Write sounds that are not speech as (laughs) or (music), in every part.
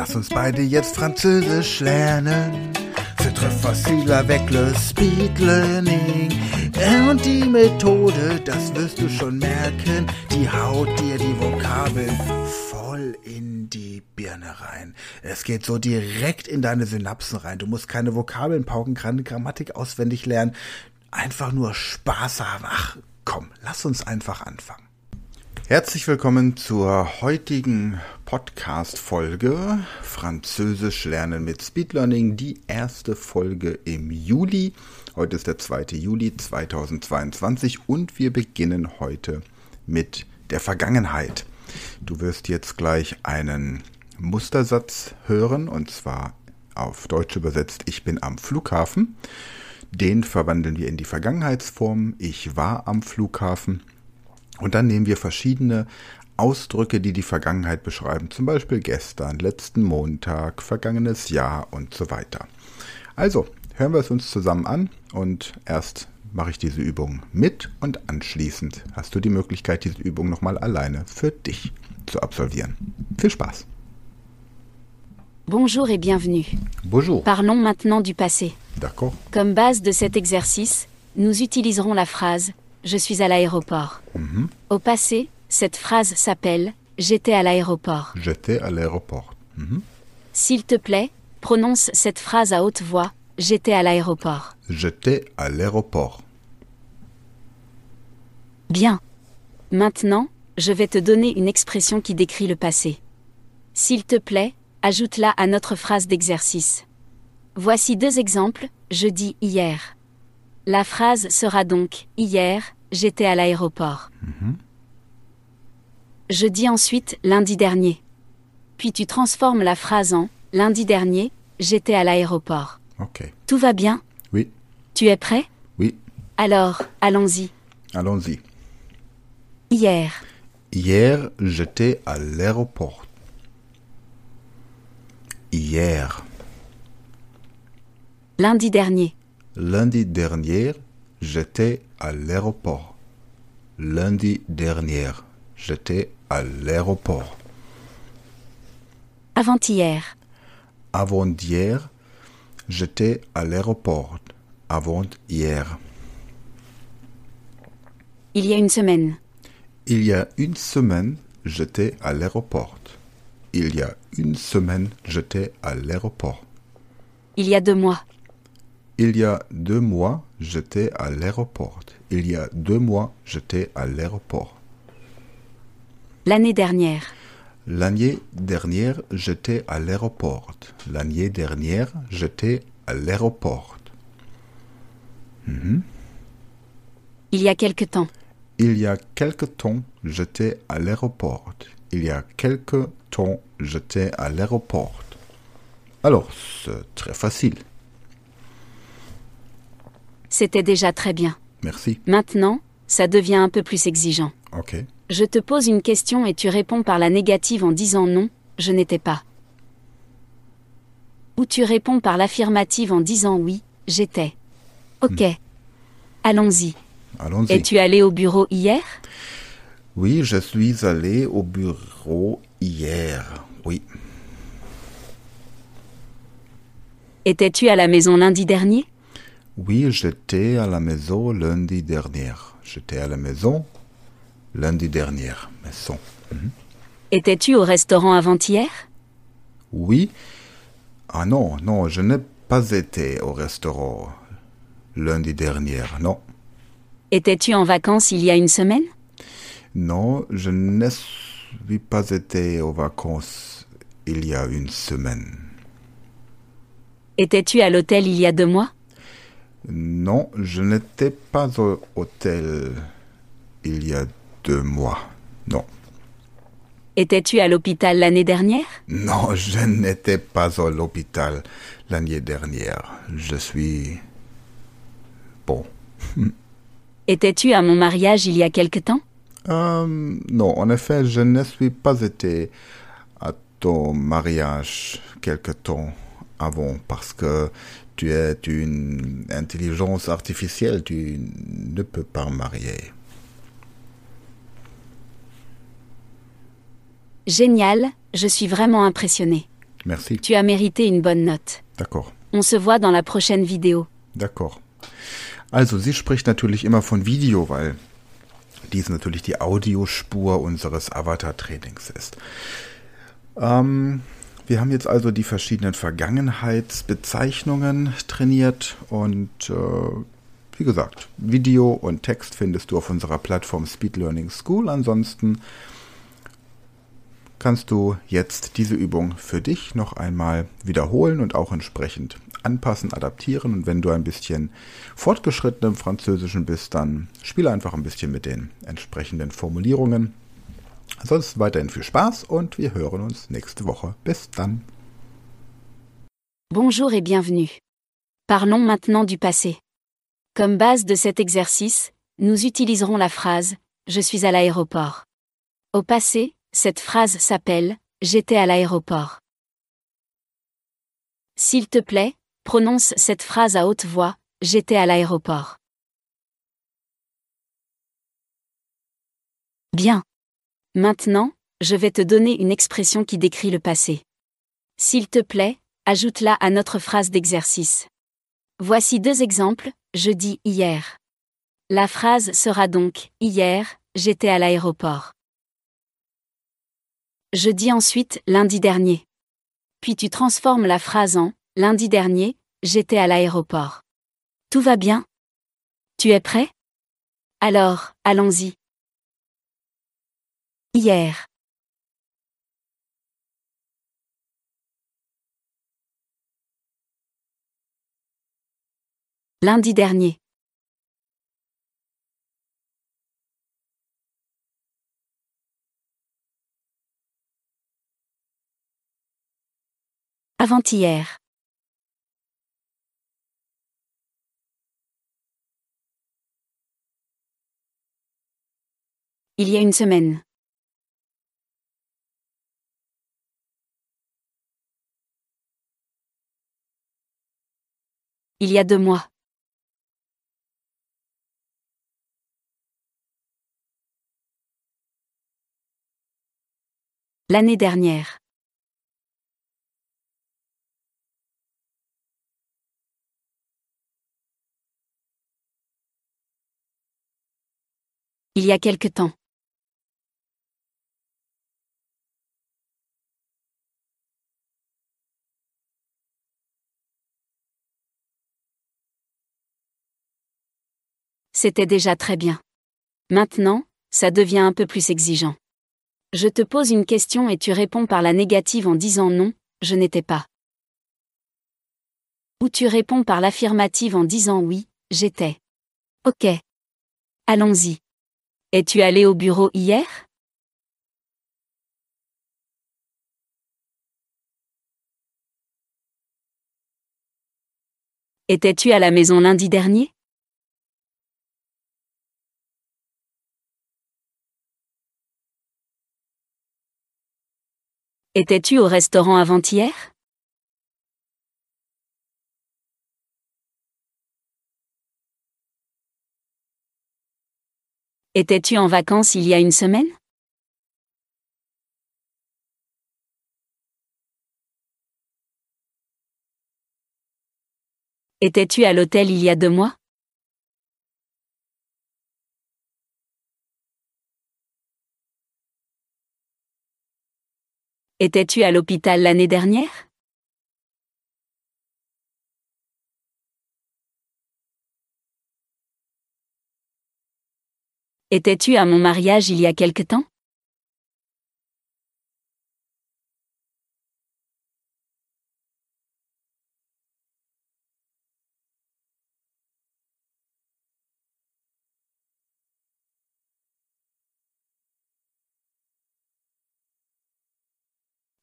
Lass uns beide jetzt Französisch lernen. C'est très facile avec le Speed Learning. Und die Methode, das wirst du schon merken, die haut dir die Vokabeln voll in die Birne rein. Es geht so direkt in deine Synapsen rein. Du musst keine Vokabeln pauken, keine Grammatik auswendig lernen. Einfach nur Spaß haben. Ach, komm, lass uns einfach anfangen. Herzlich willkommen zur heutigen Podcast-Folge Französisch lernen mit Speed Learning, die erste Folge im Juli. Heute ist der 2. Juli 2022 und wir beginnen heute mit der Vergangenheit. Du wirst jetzt gleich einen Mustersatz hören und zwar auf Deutsch übersetzt, ich bin am Flughafen. Den verwandeln wir in die Vergangenheitsform, ich war am Flughafen und dann nehmen wir verschiedene Ausdrücke, die die Vergangenheit beschreiben, zum Beispiel gestern, letzten Montag, vergangenes Jahr und so weiter. Also, hören wir es uns zusammen an und erst mache ich diese Übung mit und anschließend hast du die Möglichkeit, diese Übung nochmal alleine für dich zu absolvieren. Viel Spaß! Bonjour et bienvenue. Bonjour. Parlons maintenant du passé. D'accord. Comme base de cet exercice, nous utiliserons la phrase Je suis à l'aéroport. Mhm. Au passé, cette phrase s'appelle J'étais à l'aéroport. J'étais à l'aéroport. Mhm. S'il te plaît, prononce cette phrase à haute voix J'étais à l'aéroport. J'étais à l'aéroport. Bien. Maintenant, je vais te donner une expression qui décrit le passé. S'il te plaît, ajoute-la à notre phrase d'exercice. Voici deux exemples, je dis hier. La phrase sera donc Hier, j'étais à l'aéroport. Mhm. Je dis ensuite lundi dernier. Puis tu transformes la phrase en Lundi dernier, j'étais à l'aéroport. Ok. Tout va bien? Oui, Tu es prêt? Oui. Alors, allons-y. Allons-y. Hier, Hier, j'étais à l'aéroport. Hier. lundi dernier, Lundi dernier, j'étais à l'aéroport. Lundi dernier, j'étais à l'aéroport. avant-hier, Avant-hier, j'étais à l'aéroport. Avant-hier. il y a une semaine, Il y a une semaine, j'étais à l'aéroport. Il y a une semaine, j'étais à l'aéroport. il y a deux mois, Il y a deux mois, j'étais à l'aéroport. Il y a deux mois, j'étais à l'aéroport. l'année dernière, L'année dernière, j'étais à l'aéroport. L'année dernière, j'étais à l'aéroport. Mhm. il y a quelque temps, Il y a quelque temps, j'étais à l'aéroport. Il y a quelque temps, j'étais à l'aéroport. Alors, c'est très facile. C'était déjà très bien. Merci. Maintenant, ça devient un peu plus exigeant. Ok. Je te pose une question et tu réponds par la négative en disant non, je n'étais pas. Ou tu réponds par l'affirmative en disant oui, j'étais. Ok. Allons-y. Allons-y. Es-tu allé au bureau hier? Oui, je suis allé au bureau hier. Oui. Étais-tu à la maison lundi dernier? Oui, j'étais à la maison lundi dernier. J'étais à la maison lundi dernier. Maison. Étais-tu au restaurant avant-hier? Oui. Ah non, non, je n'ai pas été au restaurant lundi dernier. Non. Étais-tu en vacances il y a une semaine? Non, je ne suis pas été aux vacances il y a une semaine. Étais-tu à l'hôtel il y a deux mois? Non, je n'étais pas au hôtel il y a deux mois. Non. Étais-tu à l'hôpital l'année dernière? Non, je n'étais pas à l'hôpital l'année dernière. Je suis... Bon. (laughs) Étais-tu à mon mariage il y a quelque temps? Euh, non, en effet, je ne suis pas été à ton mariage quelque temps avant parce que tu es une intelligence artificielle, tu ne peux pas marier. Génial, je suis vraiment impressionné. Merci. Tu as mérité une bonne note. D'accord. On se voit dans la prochaine vidéo. D'accord. Also, sie spricht natürlich immer von Video, weil dies natürlich die Audiospur unseres Avatar-Trainings ist. Ähm, wir haben jetzt also die verschiedenen Vergangenheitsbezeichnungen trainiert und äh, wie gesagt, Video und Text findest du auf unserer Plattform Speed Learning School. Ansonsten kannst du jetzt diese Übung für dich noch einmal wiederholen und auch entsprechend anpassen, adaptieren. Und wenn du ein bisschen fortgeschritten im Französischen bist, dann spiele einfach ein bisschen mit den entsprechenden Formulierungen. Ansonsten weiterhin viel Spaß und wir hören uns nächste Woche. Bis dann. Bonjour et bienvenue. Parlons maintenant du passé. Comme base de cet exercice, nous utiliserons la phrase ⁇ Je suis à l'aéroport ⁇ Au passé, cette phrase s'appelle ⁇ J'étais à l'aéroport ⁇ S'il te plaît, prononce cette phrase à haute voix ⁇ J'étais à l'aéroport ⁇ Bien. Maintenant, je vais te donner une expression qui décrit le passé. S'il te plaît, ajoute-la à notre phrase d'exercice. Voici deux exemples, je dis hier. La phrase sera donc Hier, j'étais à l'aéroport. Je dis ensuite lundi dernier. Puis tu transformes la phrase en Lundi dernier, j'étais à l'aéroport. Tout va bien? Tu es prêt? Alors, allons-y. Hier. Lundi dernier. Avant-hier. Il y a une semaine. Il y a deux mois. L'année dernière. Il y a quelque temps. C'était déjà très bien. Maintenant, ça devient un peu plus exigeant. Je te pose une question et tu réponds par la négative en disant non, je n'étais pas. Ou tu réponds par l'affirmative en disant oui, j'étais. Ok. Allons-y. Es-tu allé au bureau hier? Étais-tu à la maison lundi dernier? Étais-tu au restaurant avant-hier? Étais-tu en vacances il y a une semaine? Étais-tu à l'hôtel il y a deux mois? Étais-tu à l'hôpital l'année dernière? Étais-tu à mon mariage il y a quelque temps?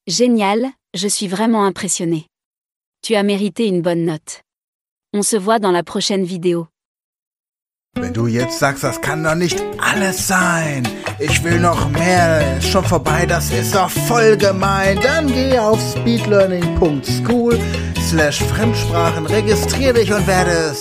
Génial, je suis vraiment impressionné. Tu as mérité une bonne note. On se voit dans la prochaine vidéo. Wenn du jetzt sagst, das kann doch nicht alles sein, ich will noch mehr, ist schon vorbei, das ist doch voll gemein, dann geh auf speedlearning.school slash Fremdsprachen, registrier dich und werde